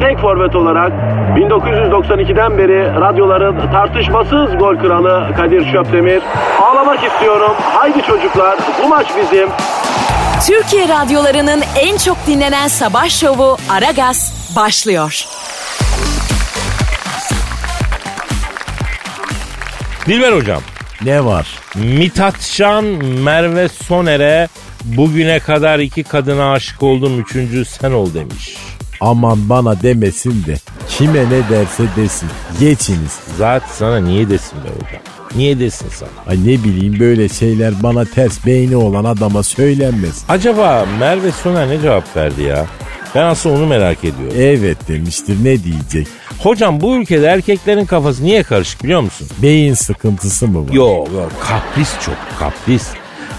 tek forvet olarak 1992'den beri radyoların tartışmasız gol kralı Kadir Şöpdemir. Ağlamak istiyorum. Haydi çocuklar bu maç bizim. Türkiye radyolarının en çok dinlenen sabah şovu Aragaz başlıyor. Dilber hocam. Ne var? Mithat Şan, Merve Soner'e bugüne kadar iki kadına aşık oldum üçüncü sen ol demiş. Aman bana demesin de kime ne derse desin. Geçiniz. Zaten sana niye desin be hocam? Niye desin sana? Ay ne bileyim böyle şeyler bana ters beyni olan adama söylenmez. Acaba Merve Soner ne cevap verdi ya? Ben aslında onu merak ediyorum. Evet demiştir ne diyecek? Hocam bu ülkede erkeklerin kafası niye karışık biliyor musun? Beyin sıkıntısı mı var? Yok yok kapris çok kapris.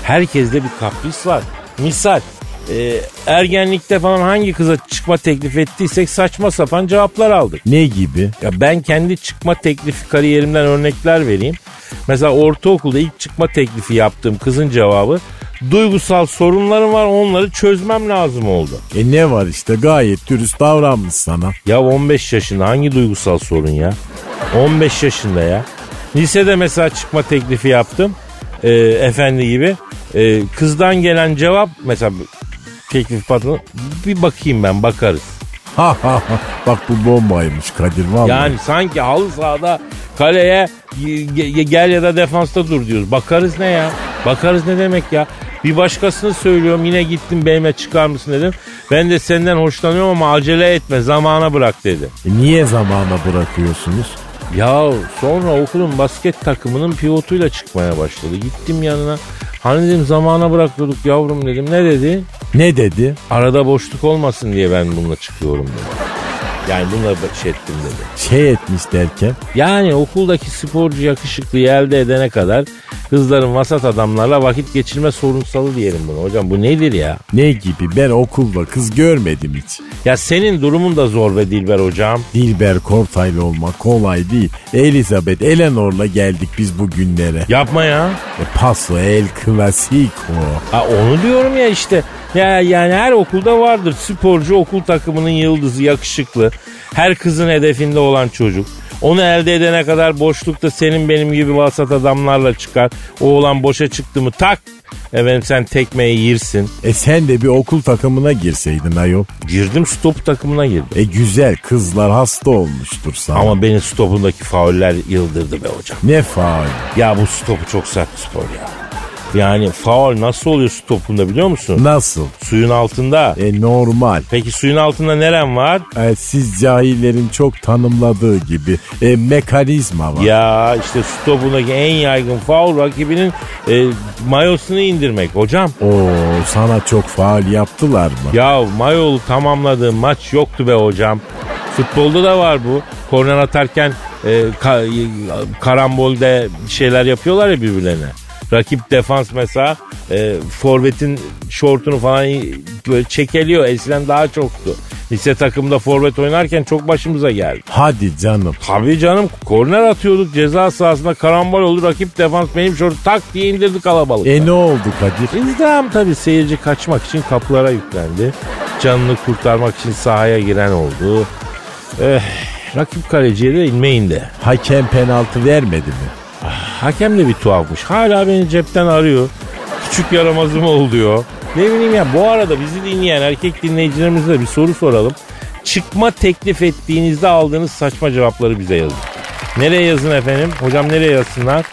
Herkeste bir kapris var. Misal e, ergenlikte falan hangi kıza çıkma teklif ettiysek saçma sapan cevaplar aldık. Ne gibi? Ya ben kendi çıkma teklifi kariyerimden örnekler vereyim. Mesela ortaokulda ilk çıkma teklifi yaptığım kızın cevabı duygusal sorunlarım var onları çözmem lazım oldu. E ne var işte gayet dürüst davranmış sana. Ya 15 yaşında hangi duygusal sorun ya? 15 yaşında ya. Lisede mesela çıkma teklifi yaptım. Ee, efendi gibi. Ee, kızdan gelen cevap mesela teklif patronu bir bakayım ben bakarız. Ha ha ha bak bu bombaymış Kadir vallahi. Yani sanki halı sahada kaleye ge- ge- gel ya da defansta dur diyoruz. Bakarız ne ya? Bakarız ne demek ya? Bir başkasını söylüyorum yine gittim benimle çıkar mısın dedim. Ben de senden hoşlanıyorum ama acele etme zamana bırak dedi. E niye zamana bırakıyorsunuz? Ya sonra okulun basket takımının pivotuyla çıkmaya başladı. Gittim yanına. Hani dedim zamana bırakıyorduk yavrum dedim. Ne dedi? Ne dedi? Arada boşluk olmasın diye ben bununla çıkıyorum dedi. Yani bununla şey ettim dedi. Şey etmiş derken Yani okuldaki sporcu yakışıklıyı elde edene kadar kızların vasat adamlarla vakit geçirme sorunsalı diyelim bunu. Hocam bu nedir ya? ne gibi ben okulda kız görmedim hiç. Ya senin durumun da zor be Dilber hocam. Dilber Kortaylı olmak kolay değil. Elizabeth Eleanor'la geldik biz bu günlere. Yapma ya. E paso el clasico. Ha, onu diyorum ya işte. Ya yani her okulda vardır sporcu okul takımının yıldızı yakışıklı. Her kızın hedefinde olan çocuk. Onu elde edene kadar boşlukta senin benim gibi vasat adamlarla çıkar. O olan boşa çıktı mı tak. Efendim sen tekmeyi yirsin. E sen de bir okul takımına girseydin ayol. Girdim stop takımına girdim. E güzel kızlar hasta olmuştur sana. Ama beni stopundaki fauller yıldırdı be hocam. Ne faal. Ya bu stopu çok sert spor ya. Yani faul nasıl oluyor stopunda biliyor musun? Nasıl? Suyun altında. E normal. Peki suyun altında neren var? E, siz cahillerin çok tanımladığı gibi e, mekanizma var. Ya işte stopundaki en yaygın faul rakibinin e, mayosunu indirmek hocam. Oo sana çok faal yaptılar mı? Ya mayolu tamamladığım maç yoktu be hocam. Futbolda da var bu. Korner atarken e, ka- karambolde şeyler yapıyorlar ya birbirlerine. Rakip defans mesela e, forvetin şortunu falan böyle çekeliyor. Eskiden daha çoktu. Lise takımda forvet oynarken çok başımıza geldi. Hadi canım. Tabii canım korner atıyorduk ceza sahasında karambol oldu. Rakip defans benim şortu tak diye indirdi kalabalık. E ne oldu Kadir? İzdiham tabii seyirci kaçmak için kapılara yüklendi. Canını kurtarmak için sahaya giren oldu. Eh, rakip kaleciye de inme indi. Hakem penaltı vermedi mi? Hakem de bir tuhafmış. Hala beni cepten arıyor. Küçük yaramazım ol diyor. Ne bileyim ya bu arada bizi dinleyen erkek dinleyicilerimize de bir soru soralım. Çıkma teklif ettiğinizde aldığınız saçma cevapları bize yazın. Nereye yazın efendim? Hocam nereye yazsınlar?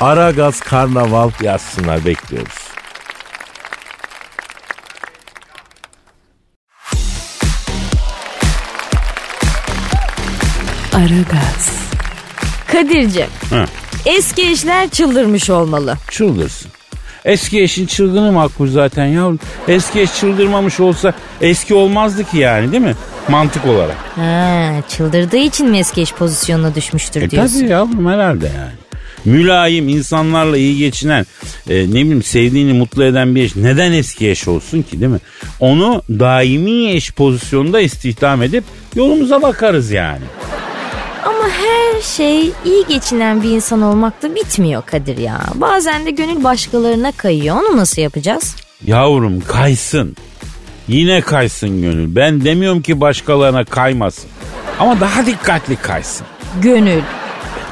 Aragaz Karnaval. Yazsınlar bekliyoruz. Aragaz. Kadir'cim Hı. Eski eşler çıldırmış olmalı. Çıldırsın. Eski eşin çılgını makbul zaten yavrum. Eski eş çıldırmamış olsa eski olmazdı ki yani değil mi? Mantık olarak. Ha, çıldırdığı için mi eski eş pozisyonuna düşmüştür E diyorsun? tabii yavrum herhalde yani. Mülayim, insanlarla iyi geçinen, e, ne bileyim sevdiğini mutlu eden bir eş neden eski eş olsun ki değil mi? Onu daimi eş pozisyonunda istihdam edip yolumuza bakarız yani. Her şey iyi geçinen bir insan olmakta bitmiyor Kadir ya. Bazen de gönül başkalarına kayıyor. Onu nasıl yapacağız? Yavrum kaysın. Yine kaysın gönül. Ben demiyorum ki başkalarına kaymasın. Ama daha dikkatli kaysın. Gönül.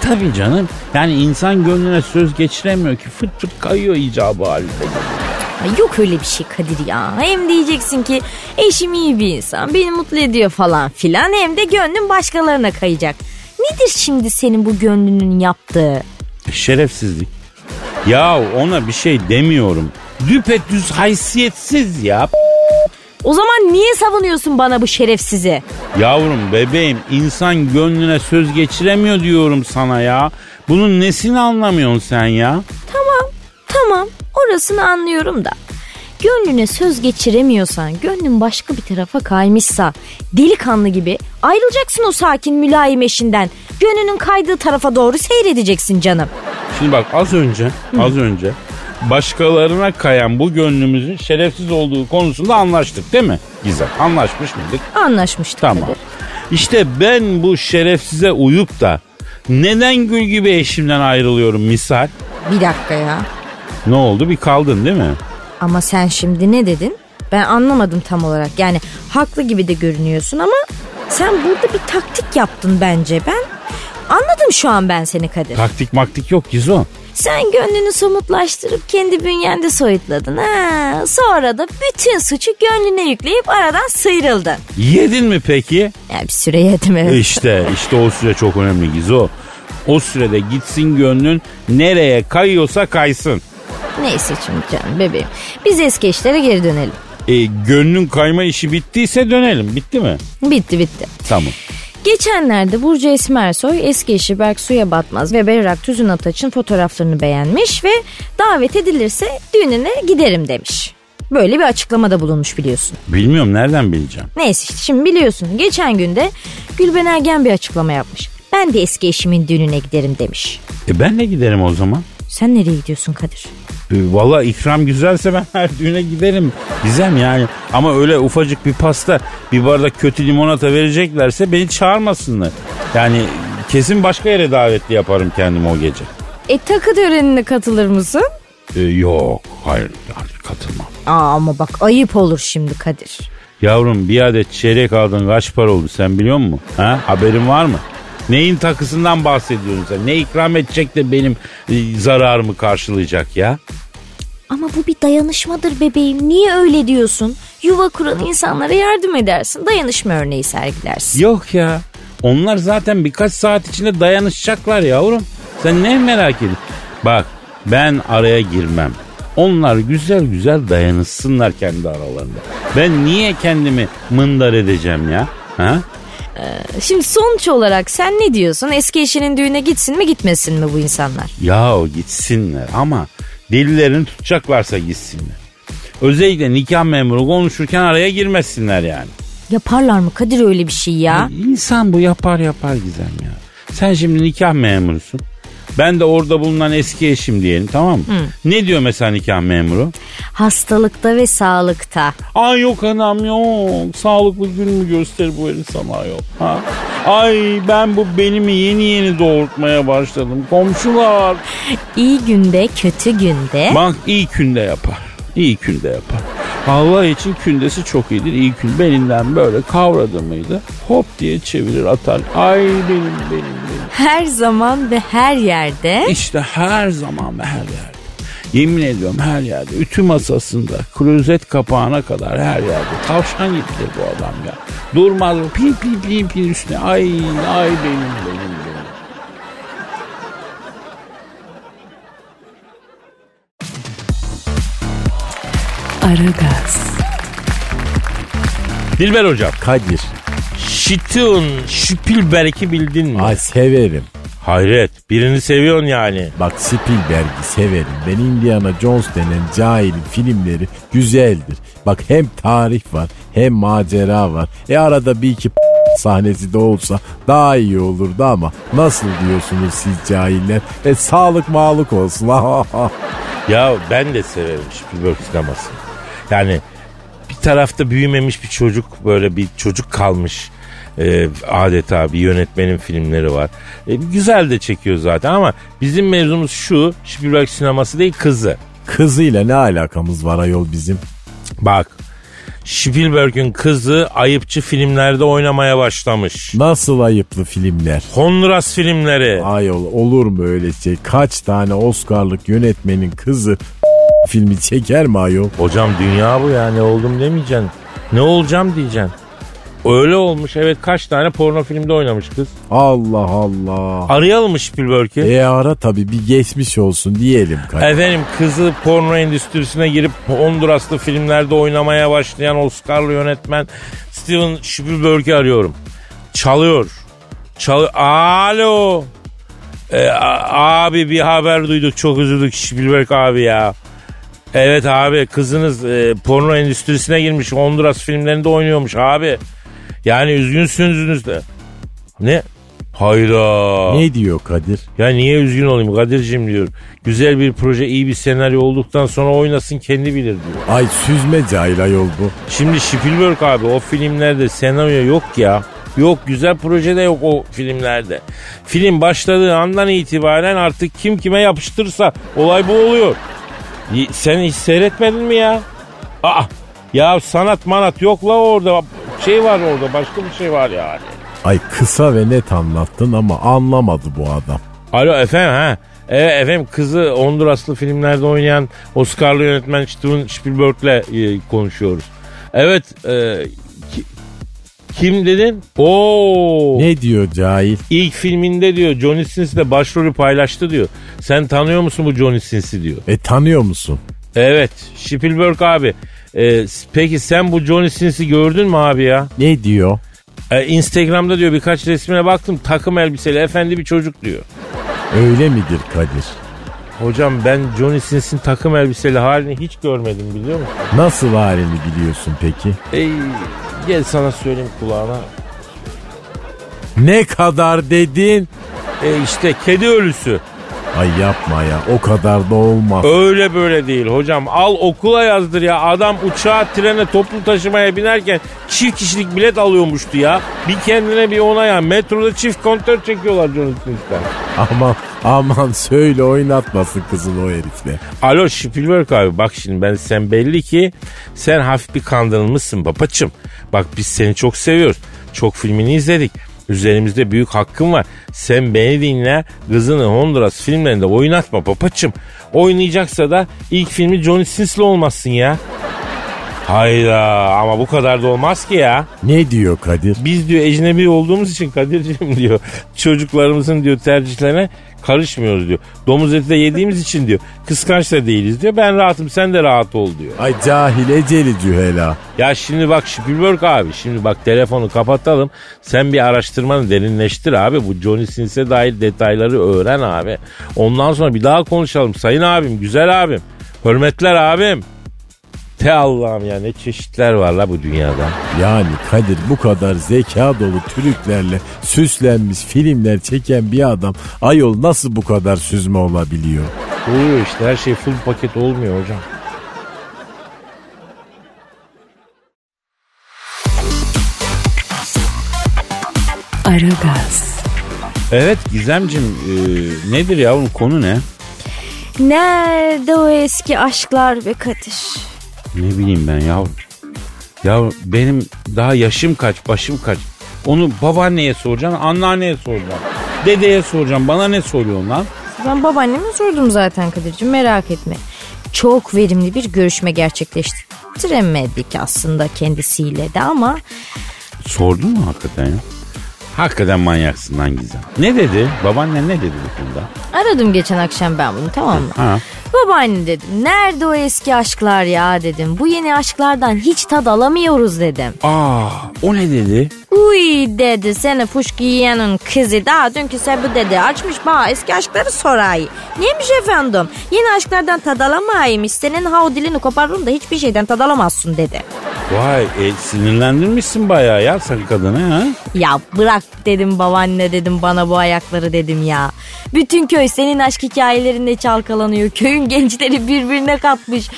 Tabii canım. Yani insan gönlüne söz geçiremiyor ki fıt fıt kayıyor icabı halinde. Ay yok öyle bir şey Kadir ya. Hem diyeceksin ki eşim iyi bir insan beni mutlu ediyor falan filan. Hem de gönlün başkalarına kayacak. Nedir şimdi senin bu gönlünün yaptığı? Şerefsizlik. Ya ona bir şey demiyorum. Düpedüz haysiyetsiz ya. O zaman niye savunuyorsun bana bu şerefsizi? Yavrum bebeğim insan gönlüne söz geçiremiyor diyorum sana ya. Bunun nesini anlamıyorsun sen ya? Tamam, tamam. Orasını anlıyorum da. Gönlüne söz geçiremiyorsan, gönlün başka bir tarafa kaymışsa, delikanlı gibi ayrılacaksın o sakin mülayim eşinden. Gönlünün kaydığı tarafa doğru seyredeceksin canım. Şimdi bak az önce, az önce başkalarına kayan bu gönlümüzün şerefsiz olduğu konusunda anlaştık değil mi? Gizem anlaşmış mıydık? Anlaşmıştık Tamam. Kadir. İşte ben bu şerefsize uyup da neden gül gibi eşimden ayrılıyorum misal? Bir dakika ya. Ne oldu bir kaldın değil mi? Ama sen şimdi ne dedin? Ben anlamadım tam olarak. Yani haklı gibi de görünüyorsun ama sen burada bir taktik yaptın bence. Ben anladım şu an ben seni Kadir. Taktik maktik yok Gizo. Sen gönlünü somutlaştırıp kendi bünyende soyutladın. Ha. Sonra da bütün suçu gönlüne yükleyip aradan sıyrıldın. Yedin mi peki? Ya bir süre yedim evet. İşte işte o süre çok önemli Gizo. O sürede gitsin gönlün nereye kayıyorsa kaysın. Neyse şimdi canım bebeğim. Biz eski eşlere geri dönelim. E, gönlün kayma işi bittiyse dönelim. Bitti mi? Bitti bitti. Tamam. Geçenlerde Burcu Esmersoy eski eşi Berk Suya Batmaz ve Berrak Tüzün Ataç'ın fotoğraflarını beğenmiş ve davet edilirse düğününe giderim demiş. Böyle bir açıklamada bulunmuş biliyorsun. Bilmiyorum nereden bileceğim. Neyse işte şimdi biliyorsun. Geçen günde Gülben Ergen bir açıklama yapmış. Ben de eski eşimin düğününe giderim demiş. E ben de giderim o zaman. Sen nereye gidiyorsun Kadir? E, Valla ikram güzelse ben her düğüne giderim. Gizem yani. Ama öyle ufacık bir pasta bir bardak kötü limonata vereceklerse beni çağırmasınlar. Yani kesin başka yere davetli yaparım kendimi o gece. E takı törenine katılır mısın? E, yok hayır, hayır katılmam. Aa ama bak ayıp olur şimdi Kadir. Yavrum bir adet çeyrek aldın kaç para oldu sen biliyor musun? Ha? Haberin var mı? Neyin takısından bahsediyorsun sen? Ne ikram edecek de benim e, zararımı karşılayacak ya? Ama bu bir dayanışmadır bebeğim. Niye öyle diyorsun? Yuva kuran insanlara yardım edersin. Dayanışma örneği sergilersin. Yok ya. Onlar zaten birkaç saat içinde dayanışacaklar yavrum. Sen ne merak ediyorsun? Bak ben araya girmem. Onlar güzel güzel dayanışsınlar kendi aralarında. Ben niye kendimi mındar edeceğim ya? Ha? Şimdi sonuç olarak sen ne diyorsun? Eski eşinin düğüne gitsin mi gitmesin mi bu insanlar? Yahu gitsinler ama delilerini tutacaklarsa gitsinler. Özellikle nikah memuru konuşurken araya girmesinler yani. Yaparlar mı Kadir öyle bir şey ya? İnsan bu yapar yapar Gizem ya. Sen şimdi nikah memurusun. Ben de orada bulunan eski eşim diyelim tamam mı? Ne diyor mesela nikah memuru? Hastalıkta ve sağlıkta. Ay yok anam yok. Sağlıklı gün mü gösterir bu herif sana yok. Ha? Ay ben bu belimi yeni yeni doğurtmaya başladım. Komşular. İyi günde kötü günde. Bak iyi günde yapar. İyi günde yapar. Allah için kündesi çok iyidir. İyi gün belinden böyle kavradı mıydı? Hop diye çevirir atar. Ay benim benim. Her zaman ve her yerde. İşte her zaman ve her yerde. Yemin ediyorum her yerde. Ütü masasında, klozet kapağına kadar her yerde. Tavşan gibidir bu adam ya. Durmaz. Pin pin pin pin üstüne. Ay ay benim benim benim. Aragaz, Dilber hocam. Kadir. Şitun Spielberg'i bildin mi? Ay severim. Hayret birini seviyorsun yani. Bak Spielberg'i severim. Ben Indiana Jones denen cahilin filmleri güzeldir. Bak hem tarih var hem macera var. E arada bir iki sahnesi de olsa daha iyi olurdu ama nasıl diyorsunuz siz cahiller? E sağlık mağlık olsun. Ya ben de severim Spielberg sinemasını. Yani bir tarafta büyümemiş bir çocuk böyle bir çocuk kalmış e, adeta bir yönetmenin filmleri var. E, güzel de çekiyor zaten ama bizim mevzumuz şu Spielberg sineması değil kızı. Kızıyla ne alakamız var ayol bizim? Bak Spielberg'ün kızı ayıpçı filmlerde oynamaya başlamış. Nasıl ayıplı filmler? Honduras filmleri. Ayol olur mu öyle şey? Kaç tane Oscar'lık yönetmenin kızı filmi çeker mi ayol? Hocam dünya bu ya ne oldum demeyeceksin. Ne olacağım diyeceksin. Öyle olmuş evet kaç tane porno filmde oynamış kız. Allah Allah. Arayalım mı Spielberg'i? E ara tabii bir geçmiş olsun diyelim. Kadir. Efendim kızı porno endüstrisine girip Honduraslı filmlerde oynamaya başlayan Oscar'lı yönetmen Steven Spielberg'i arıyorum. Çalıyor. Çalıyor. Alo. A- abi bir haber duyduk çok üzüldük Spielberg abi ya. Evet abi kızınız e, porno endüstrisine girmiş Honduras filmlerinde oynuyormuş abi. Yani üzgünsünüz de. Ne? Hayda. Ne diyor Kadir? Ya niye üzgün olayım Kadir'cim diyor. Güzel bir proje iyi bir senaryo olduktan sonra oynasın kendi bilir diyor. Ay süzme cahil ayol bu. Şimdi Spielberg abi o filmlerde senaryo yok ya. Yok güzel proje de yok o filmlerde. Film başladığı andan itibaren artık kim kime yapıştırsa olay bu oluyor. Sen hiç seyretmedin mi ya? Aa, ya sanat manat yok la orada. Şey var orada başka bir şey var yani. Ay kısa ve net anlattın ama anlamadı bu adam. Alo efendim ha. Evet efendim kızı Honduraslı filmlerde oynayan Oscar'lı yönetmen Steven Spielberg'le e, konuşuyoruz. Evet e, ki- kim dedin? Oo. Ne diyor cahil? İlk filminde diyor Johnny Sins de başrolü paylaştı diyor. Sen tanıyor musun bu Johnny Sins'i diyor. E tanıyor musun? Evet Spielberg abi. E, peki sen bu Johnny Sins'i gördün mü abi ya? Ne diyor? E, Instagram'da diyor birkaç resmine baktım takım elbiseli efendi bir çocuk diyor. Öyle midir Kadir? Hocam ben Johnny Sins'in takım elbiseli halini hiç görmedim biliyor musun? Nasıl halini biliyorsun peki? Ey, gel sana söyleyeyim kulağına. Ne kadar dedin? E işte kedi ölüsü. Ay yapma ya o kadar da olmaz. Öyle böyle değil hocam. Al okula yazdır ya. Adam uçağa, trene, toplu taşımaya binerken çift kişilik bilet alıyormuştu ya. Bir kendine bir ona ya. Metroda çift kontör çekiyorlar Johnny Sins'ten. Aman aman söyle oynatmasın kızın o herifle. Alo Spielberg abi bak şimdi ben sen belli ki sen hafif bir kandırılmışsın babacım. Bak biz seni çok seviyoruz. Çok filmini izledik. Üzerimizde büyük hakkın var. Sen beni dinle. Kızını Honduras filmlerinde oynatma babacım. Oynayacaksa da ilk filmi Johnny Sins'le olmasın ya. Hayda ama bu kadar da olmaz ki ya. Ne diyor Kadir? Biz diyor ecnebi olduğumuz için Kadir'ciğim diyor çocuklarımızın diyor tercihlerine karışmıyoruz diyor. Domuz eti de yediğimiz için diyor kıskanç da değiliz diyor. Ben rahatım sen de rahat ol diyor. Ay cahil eceli cühela. Ya şimdi bak Spielberg abi şimdi bak telefonu kapatalım. Sen bir araştırmanı derinleştir abi. Bu Johnny Sins'e dair detayları öğren abi. Ondan sonra bir daha konuşalım. Sayın abim güzel abim. Hürmetler abim. Te Allah'ım ya ne çeşitler var la bu dünyada. Yani Kadir bu kadar zeka dolu trüklerle süslenmiş filmler çeken bir adam ayol nasıl bu kadar süzme olabiliyor? Oluyor işte her şey full paket olmuyor hocam. Aragaz, Evet Gizemcim e, nedir yavrum konu ne? Nerede o eski aşklar be Kadir? Ne bileyim ben yavrum. Ya benim daha yaşım kaç başım kaç. Onu babaanneye soracaksın anneanneye soracaksın. Dedeye soracağım bana ne soruyorsun lan? Ben babaanneme sordum zaten Kadir'cim merak etme. Çok verimli bir görüşme gerçekleştiremedik aslında kendisiyle de ama Sordun mu hakikaten ya? Hakikaten manyaksın lan Gizem. Ne dedi? Babaannen ne dedi bu konuda? Aradım geçen akşam ben bunu tamam mı? Ha. Babaanne dedim nerede o eski aşklar ya dedim. Bu yeni aşklardan hiç tad alamıyoruz dedim. Aa, o ne dedi? Uy dedi seni fuşki yiyenin kızı daha dünkü sebu dedi açmış bana eski aşkları soray. Neymiş efendim yeni aşklardan tad alamaymış senin ha o dilini koparırım da hiçbir şeyden tad alamazsın dedi. Vay e, sinirlendirmişsin bayağı ya sen kadını ha? Ya bırak dedim babaanne dedim bana bu ayakları dedim ya. Bütün köy senin aşk hikayelerinde çalkalanıyor. Köyün gençleri birbirine katmış.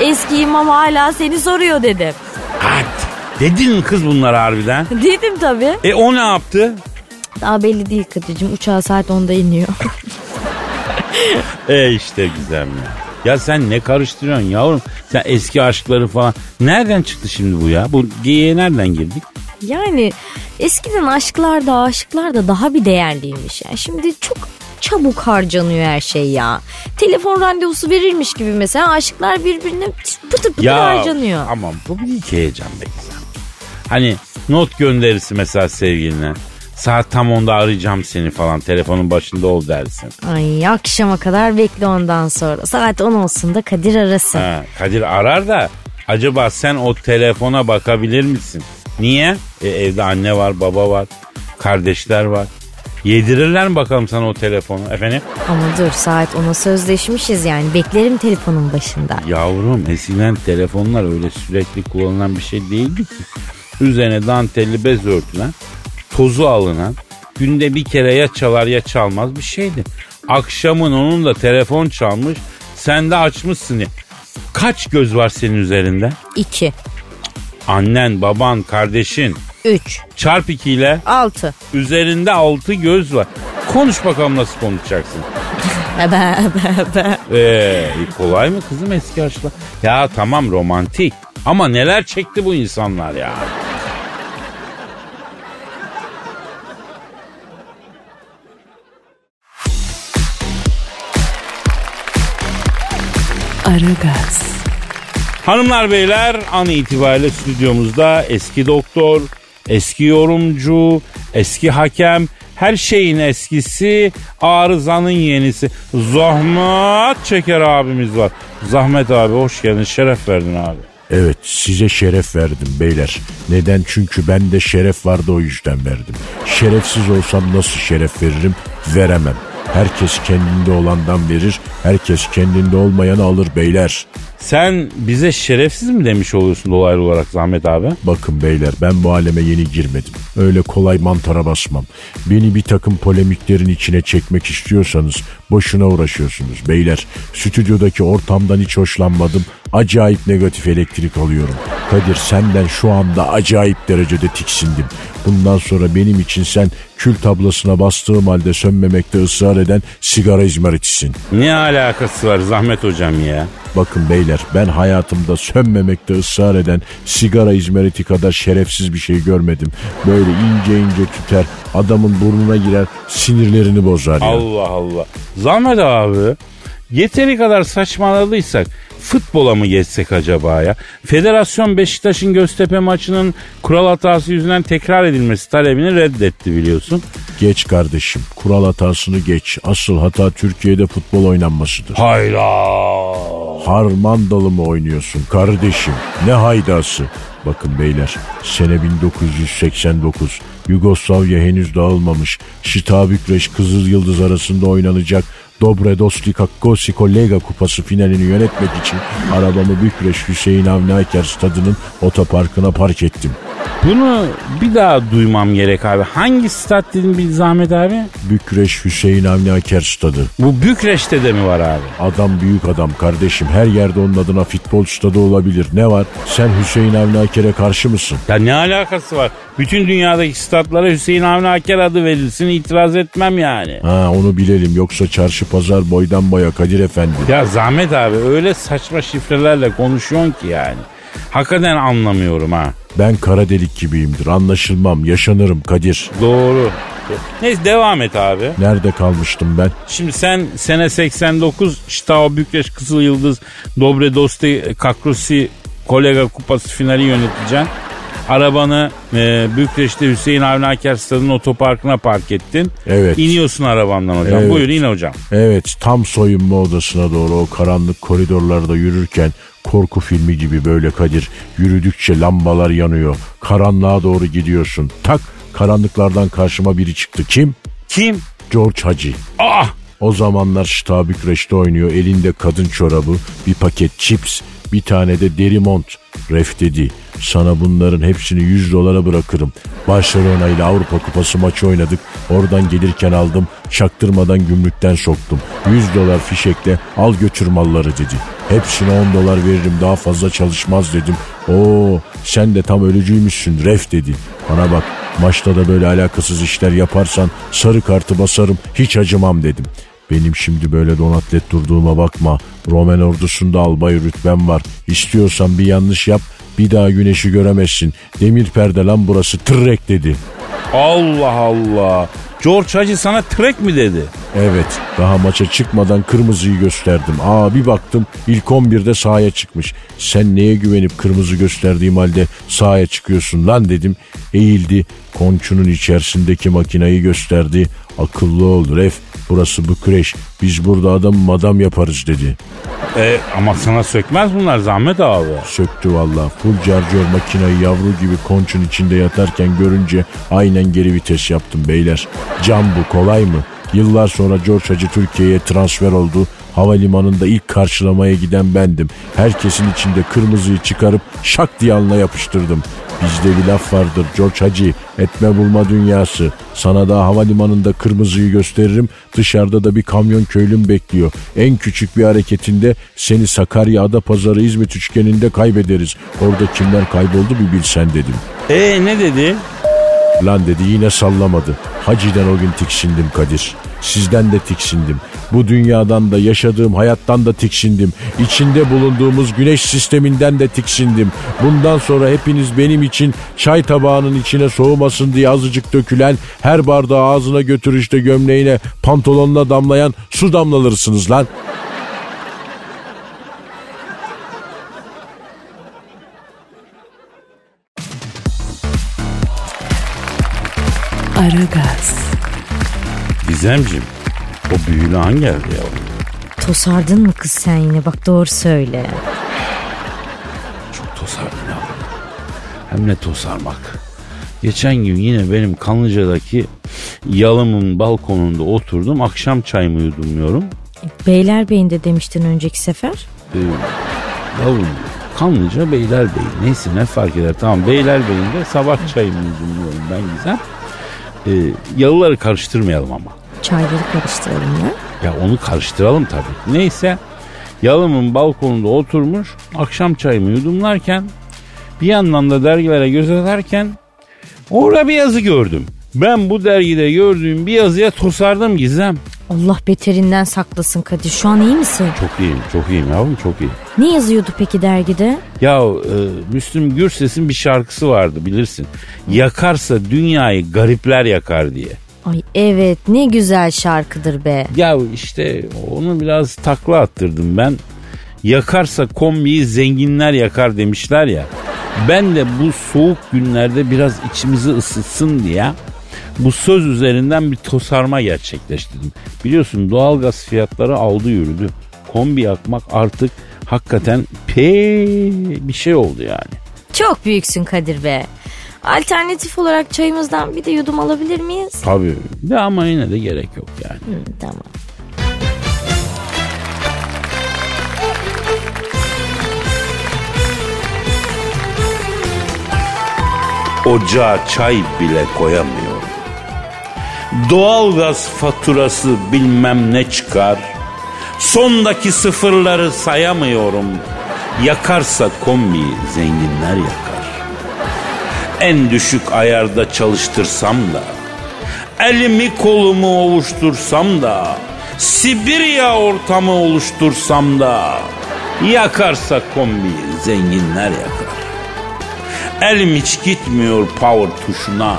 Eski imam hala seni soruyor dedim. At. Dedin mi kız bunlar harbiden? Dedim tabii. E o ne yaptı? Daha belli değil Kadir'cim uçağı saat 10'da iniyor. E işte güzel ya. Ya sen ne karıştırıyorsun yavrum? Sen eski aşkları falan. Nereden çıktı şimdi bu ya? Bu geyiğe nereden girdik? yani eskiden aşklar da aşıklar da daha bir değerliymiş. Yani şimdi çok çabuk harcanıyor her şey ya. Telefon randevusu verilmiş gibi mesela aşıklar birbirine pıtır pıtır harcanıyor. Ama bu büyük heyecan be güzel. Hani not gönderisi mesela sevgiline. Saat tam onda arayacağım seni falan telefonun başında ol dersin. Ay akşama kadar bekle ondan sonra. Saat 10 olsun da Kadir arasın. Ha, Kadir arar da acaba sen o telefona bakabilir misin? Niye? E, evde anne var, baba var, kardeşler var. Yedirirler mi bakalım sana o telefonu efendim? Ama dur saat 10'a sözleşmişiz yani. Beklerim telefonun başında. Yavrum eskiden telefonlar öyle sürekli kullanılan bir şey değildi ki. Üzerine dantelli bez örtülen, tozu alınan, günde bir kere ya çalar ya çalmaz bir şeydi. Akşamın onun da telefon çalmış, sen de açmışsın. ya. Kaç göz var senin üzerinde? 2, Annen, baban, kardeşin. 3, Çarp ikiyle 6. üzerinde altı göz var. Konuş bakalım nasıl konuşacaksın. Ebe ebe ebe. Ee, kolay mı kızım eski aşklar? Ya tamam romantik ama neler çekti bu insanlar ya. Aragaz, Hanımlar beyler an itibariyle stüdyomuzda eski doktor, eski yorumcu, eski hakem, her şeyin eskisi, arızanın yenisi. Zahmet Çeker abimiz var. Zahmet abi hoş geldin, şeref verdin abi. Evet size şeref verdim beyler. Neden? Çünkü bende şeref vardı o yüzden verdim. Şerefsiz olsam nasıl şeref veririm? Veremem. Herkes kendinde olandan verir. Herkes kendinde olmayanı alır beyler. Sen bize şerefsiz mi demiş oluyorsun dolaylı olarak Zahmet abi? Bakın beyler ben bu aleme yeni girmedim. Öyle kolay mantara basmam. Beni bir takım polemiklerin içine çekmek istiyorsanız boşuna uğraşıyorsunuz beyler. Stüdyodaki ortamdan hiç hoşlanmadım. Acayip negatif elektrik alıyorum. Kadir senden şu anda acayip derecede tiksindim. Bundan sonra benim için sen kül tablasına bastığım halde sönmemekte ısrar eden sigara izmaritisin. Ne alakası var Zahmet hocam ya? Bakın beyler ben hayatımda sönmemekte ısrar eden sigara izmariti kadar şerefsiz bir şey görmedim. Böyle ince ince tüter adamın burnuna girer sinirlerini bozar ya. Allah Allah. Zahmet abi yeteri kadar saçmaladıysak futbola mı geçsek acaba ya? Federasyon Beşiktaş'ın Göztepe maçının kural hatası yüzünden tekrar edilmesi talebini reddetti biliyorsun. Geç kardeşim kural hatasını geç. Asıl hata Türkiye'de futbol oynanmasıdır. Hayda. Harmandalı mı oynuyorsun kardeşim? Ne haydası? Bakın beyler sene 1989 Yugoslavya henüz dağılmamış. Şita Bükreş Kızıl Yıldız arasında oynanacak Dobredosti Kakosiko Lega kupası finalini yönetmek için arabamı Bükreş Hüseyin Avni Aker stadının otoparkına park ettim. Bunu bir daha duymam gerek abi. Hangi stat dedin bir Zahmet abi? Bükreş Hüseyin Avni Aker stadı. Bu Bükreş'te de mi var abi? Adam büyük adam kardeşim. Her yerde onun adına futbol stadı olabilir. Ne var? Sen Hüseyin Avni Aker'e karşı mısın? Ya ne alakası var? Bütün dünyadaki statlara Hüseyin Avni Aker adı verilsin itiraz etmem yani. Ha onu bilelim. Yoksa çarşı pazar boydan boya Kadir Efendi. Ya Zahmet abi öyle saçma şifrelerle konuşuyorsun ki yani. Hakikaten anlamıyorum ha. Ben kara delik gibiyimdir. Anlaşılmam. Yaşanırım Kadir. Doğru. Neyse devam et abi. Nerede kalmıştım ben? Şimdi sen sene 89 Ştao Bükreş Kızıl Yıldız Dobre Dosti Kakrosi Kolega Kupası finali yöneteceksin. Arabanı e, Bükreş'te Hüseyin Avni Aker Stadı'nın otoparkına park ettin. Evet. İniyorsun arabandan hocam. Evet. Buyur in hocam. Evet tam soyunma odasına doğru o karanlık koridorlarda yürürken korku filmi gibi böyle Kadir yürüdükçe lambalar yanıyor. Karanlığa doğru gidiyorsun. Tak karanlıklardan karşıma biri çıktı. Kim? Kim? George Hacı. Ah! O zamanlar Şta Bükreş'te oynuyor. Elinde kadın çorabı, bir paket chips, bir tane de deri mont. Ref dedi. Sana bunların hepsini 100 dolara bırakırım. Barcelona ile Avrupa Kupası maçı oynadık. Oradan gelirken aldım. Çaktırmadan gümrükten soktum. 100 dolar fişekle al götür malları dedi. Hepsine 10 dolar veririm daha fazla çalışmaz dedim. Oo sen de tam ölücüymüşsün ref dedi. Bana bak maçta da böyle alakasız işler yaparsan sarı kartı basarım hiç acımam dedim. Benim şimdi böyle donatlet durduğuma bakma. Roman ordusunda albay rütbem var. İstiyorsan bir yanlış yap bir daha güneşi göremezsin. Demir perde lan burası tırrek dedi. Allah Allah. George Hacı sana trek mi dedi? Evet daha maça çıkmadan kırmızıyı gösterdim. Aa bir baktım ilk 11'de sahaya çıkmış. Sen neye güvenip kırmızı gösterdiğim halde sahaya çıkıyorsun lan dedim. Eğildi konçunun içerisindeki makinayı gösterdi. Akıllı ol ref burası Bükreş biz burada adam adam yaparız dedi. E, ama sana sökmez bunlar Zahmet abi. Söktü valla. Full charger makinayı yavru gibi konçun içinde yatarken görünce aynen geri vites yaptım beyler. Cam bu kolay mı? Yıllar sonra George Hacı Türkiye'ye transfer oldu. Havalimanında ilk karşılamaya giden bendim. Herkesin içinde kırmızıyı çıkarıp şak diye alnına yapıştırdım. Bizde bir laf vardır George Hacı etme bulma dünyası. Sana da havalimanında kırmızıyı gösteririm dışarıda da bir kamyon köylüm bekliyor. En küçük bir hareketinde seni Sakarya Adapazarı İzmit üçgeninde kaybederiz. Orada kimler kayboldu bir bilsen dedim. E ne dedi? Lan dedi yine sallamadı. Hacı'dan o gün tiksindim Kadir. Sizden de tiksindim. Bu dünyadan da yaşadığım hayattan da tiksindim. İçinde bulunduğumuz güneş sisteminden de tiksindim. Bundan sonra hepiniz benim için çay tabağının içine soğumasın diye azıcık dökülen her bardağı ağzına götürüşte gömleğine pantolonuna damlayan su damlalırsınız lan. Gizemciğim o büyülü an geldi yavrum. Tosardın mı kız sen yine bak doğru söyle. Çok tosardım yavrum. Hem ne tosarmak. Geçen gün yine benim Kanlıca'daki yalımın balkonunda oturdum. Akşam çayımı yudumluyorum. Beylerbeyi'nde demiştin önceki sefer. Ee, yavrum Kanlıca Beylerbeyi. Neyse ne fark eder. Tamam Beylerbeyi'nde sabah çayımı yudumluyorum ben güzel. Ee, yalıları karıştırmayalım ama. Çayları karıştıralım ya. Ya onu karıştıralım tabii. Neyse yalımın balkonunda oturmuş akşam çayımı yudumlarken bir yandan da dergilere göz atarken orada bir yazı gördüm. Ben bu dergide gördüğüm bir yazıya tosardım Gizem. Allah beterinden saklasın Kadir. Şu an iyi misin? Çok iyiyim, çok iyiyim yavrum, çok iyi. Ne yazıyordu peki dergide? Ya e, Müslüm Gürses'in bir şarkısı vardı bilirsin. Yakarsa dünyayı garipler yakar diye. Ay evet ne güzel şarkıdır be. Ya işte onu biraz takla attırdım ben. Yakarsa kombiyi zenginler yakar demişler ya. Ben de bu soğuk günlerde biraz içimizi ısıtsın diye bu söz üzerinden bir tosarma gerçekleştirdim. Biliyorsun doğalgaz fiyatları aldı yürüdü. Kombi yakmak artık hakikaten pe bir şey oldu yani. Çok büyüksün Kadir be. Alternatif olarak çayımızdan bir de yudum alabilir miyiz? Tabii de ama yine de gerek yok yani. Hı, tamam. Ocağa çay bile koyamıyorum. Doğalgaz faturası bilmem ne çıkar. Sondaki sıfırları sayamıyorum. Yakarsa kombi zenginler yakar. En düşük ayarda çalıştırsam da, elimi kolumu ovuştursam da, Sibirya ortamı oluştursam da, yakarsa kombi zenginler yakar. Elim hiç gitmiyor power tuşuna.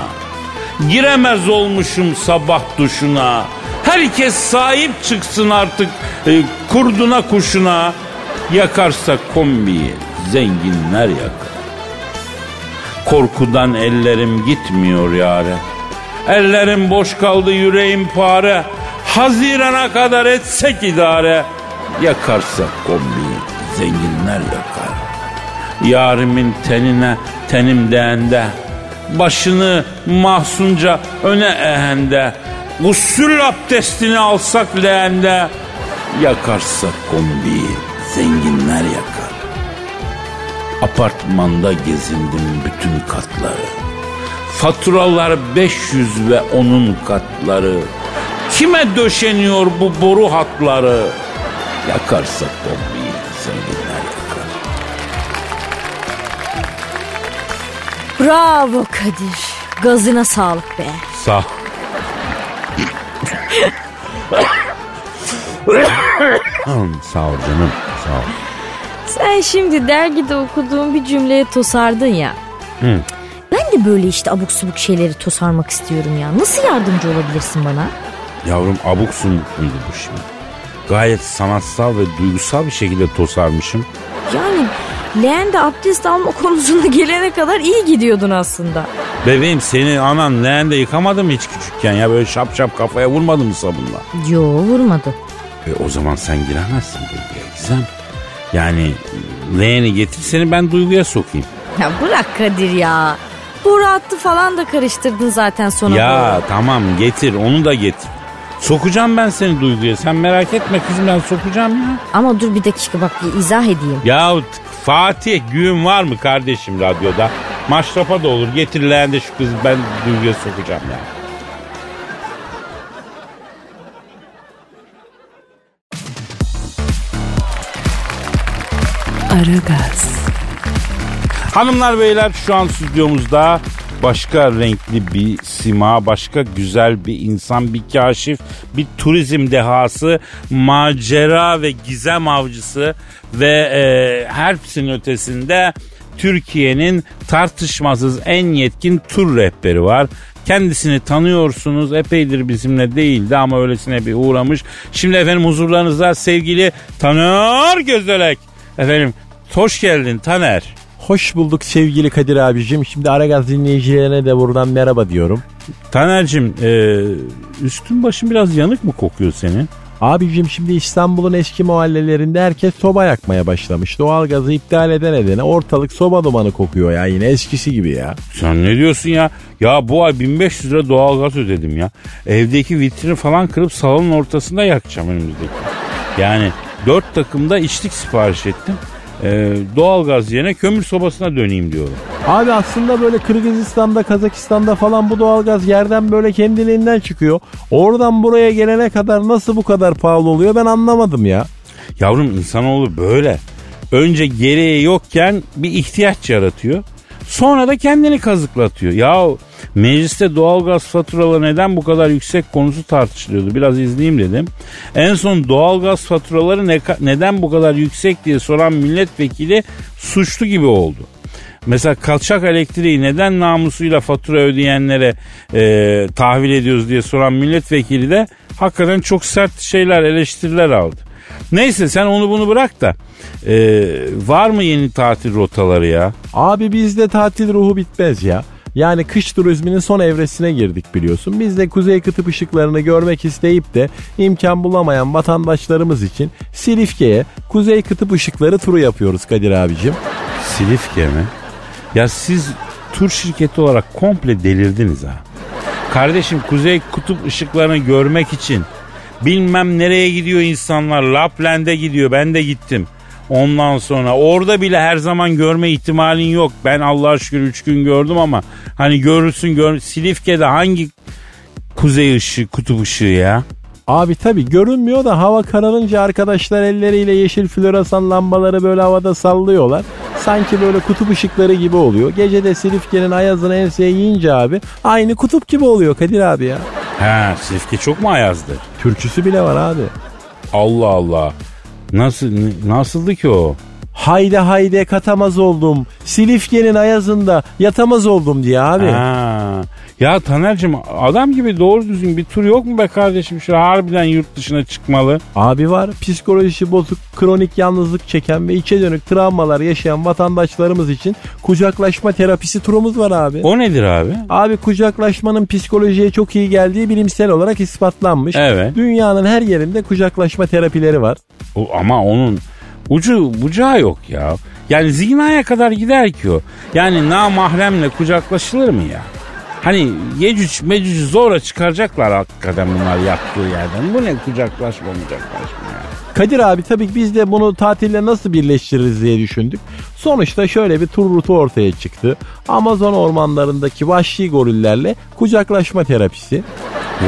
Giremez olmuşum sabah duşuna. Herkes sahip çıksın artık e, kurduna kuşuna. Yakarsa kombiyi zenginler yakar. Korkudan ellerim gitmiyor yare. Ellerim boş kaldı yüreğim pare. Hazirana kadar etsek idare. Yakarsak kombiyi zenginler yakar. Yarimin tenine tenim değende. Başını mahsunca öne ehende. Gusül abdestini alsak leğende. Yakarsak kombiyi zenginler yakar. Apartmanda gezindim bütün katları. Faturalar 500 ve onun katları. Kime döşeniyor bu boru hatları? Yakarsak bombayı zenginler yakar. Bravo Kadir. Gazına sağlık be. Sağ. Sağ ol canım. Sağ ol. Sen şimdi dergide okuduğun bir cümleye tosardın ya. Hı. Ben de böyle işte abuk subuk şeyleri tosarmak istiyorum ya. Nasıl yardımcı olabilirsin bana? Yavrum abuk subuk muydu bu şimdi? Gayet sanatsal ve duygusal bir şekilde tosarmışım. Yani leğende abdest alma konusunda gelene kadar iyi gidiyordun aslında. Bebeğim seni anan leğende yıkamadı mı hiç küçükken ya? Böyle şap şap kafaya vurmadı mı sabunla? Yo vurmadı. E, o zaman sen giremezsin duyguya Gizem. Yani leğeni getir seni ben duyguya sokayım. Ya bırak Kadir ya. Bu rahatlı falan da karıştırdın zaten sonra. ya doğru. tamam getir onu da getir. Sokacağım ben seni duyguya. Sen merak etme kızım ben sokacağım ya. Ama dur bir dakika bak bir izah edeyim. Ya Fatih güğün var mı kardeşim radyoda? Maşrafa da olur. Getir leğende şu kızı ben duyguya sokacağım ya. Aragaz, Hanımlar beyler şu an stüdyomuzda başka renkli bir sima, başka güzel bir insan, bir kaşif, bir turizm dehası, macera ve gizem avcısı ve e, hepsinin ötesinde Türkiye'nin tartışmasız en yetkin tur rehberi var. Kendisini tanıyorsunuz. Epeydir bizimle değildi ama öylesine bir uğramış. Şimdi efendim huzurlarınızda sevgili Taner Gözdelek. Efendim hoş geldin Taner. Hoş bulduk sevgili Kadir abicim. Şimdi Aragaz dinleyicilerine de buradan merhaba diyorum. Taner'cim e, üstün başın biraz yanık mı kokuyor senin? Abicim şimdi İstanbul'un eski mahallelerinde herkes soba yakmaya başlamış. Doğalgazı iptal eden edene ortalık soba dumanı kokuyor ya yine eskisi gibi ya. Sen ne diyorsun ya? Ya bu ay 1500 lira doğalgaz ödedim ya. Evdeki vitrini falan kırıp salonun ortasında yakacağım önümüzdeki. Yani dört takımda içlik sipariş ettim. E, doğalgaz yerine kömür sobasına döneyim diyorum. Abi aslında böyle Kırgızistan'da, Kazakistan'da falan bu doğalgaz yerden böyle kendiliğinden çıkıyor. Oradan buraya gelene kadar nasıl bu kadar pahalı oluyor ben anlamadım ya. Yavrum insanoğlu böyle. Önce gereği yokken bir ihtiyaç yaratıyor. Sonra da kendini kazıklatıyor. Ya mecliste doğalgaz faturaları neden bu kadar yüksek konusu tartışılıyordu. Biraz izleyeyim dedim. En son doğalgaz faturaları ne, neden bu kadar yüksek diye soran milletvekili suçlu gibi oldu. Mesela kaçak elektriği neden namusuyla fatura ödeyenlere e, tahvil ediyoruz diye soran milletvekili de hakikaten çok sert şeyler eleştiriler aldı. Neyse sen onu bunu bırak da e, var mı yeni tatil rotaları ya? Abi bizde tatil ruhu bitmez ya. Yani kış turizminin son evresine girdik biliyorsun. Biz de kuzey kıtıp ışıklarını görmek isteyip de imkan bulamayan vatandaşlarımız için Silifke'ye kuzey kıtıp ışıkları turu yapıyoruz Kadir abicim. Silifke mi? Ya siz tur şirketi olarak komple delirdiniz ha. Kardeşim kuzey kutup ışıklarını görmek için bilmem nereye gidiyor insanlar. Lapland'e gidiyor ben de gittim. Ondan sonra orada bile her zaman görme ihtimalin yok. Ben Allah'a şükür 3 gün gördüm ama hani görürsün gör Silifke'de hangi kuzey ışığı kutup ışığı ya? Abi tabi görünmüyor da hava kararınca arkadaşlar elleriyle yeşil floresan lambaları böyle havada sallıyorlar. Sanki böyle kutup ışıkları gibi oluyor. Gece de Silifke'nin ayazını enseye yiyince abi aynı kutup gibi oluyor Kadir abi ya. He Silifke çok mu ayazdır? Türküsü bile var abi. Allah Allah. Nasıl nasıldı ki o? Hayde hayde katamaz oldum. Silifke'nin ayazında yatamaz oldum diye abi. Ha. Ya Taner'cim adam gibi doğru düzgün bir tur yok mu be kardeşim? Şöyle harbiden yurt dışına çıkmalı. Abi var psikolojisi bozuk, kronik yalnızlık çeken ve içe dönük travmalar yaşayan vatandaşlarımız için kucaklaşma terapisi turumuz var abi. O nedir abi? Abi kucaklaşmanın psikolojiye çok iyi geldiği bilimsel olarak ispatlanmış. Evet. Dünyanın her yerinde kucaklaşma terapileri var. O, ama onun ucu bucağı yok ya. Yani zinaya kadar gider ki o. Yani namahremle kucaklaşılır mı ya? Hani yecüc mecücü zora çıkaracaklar hakikaten bunlar yattığı yerden. Bu ne kucaklaşma kucaklaşma ya. Kadir abi tabii ki biz de bunu tatille nasıl birleştiririz diye düşündük. Sonuçta şöyle bir tur rutu ortaya çıktı. Amazon ormanlarındaki vahşi gorillerle kucaklaşma terapisi.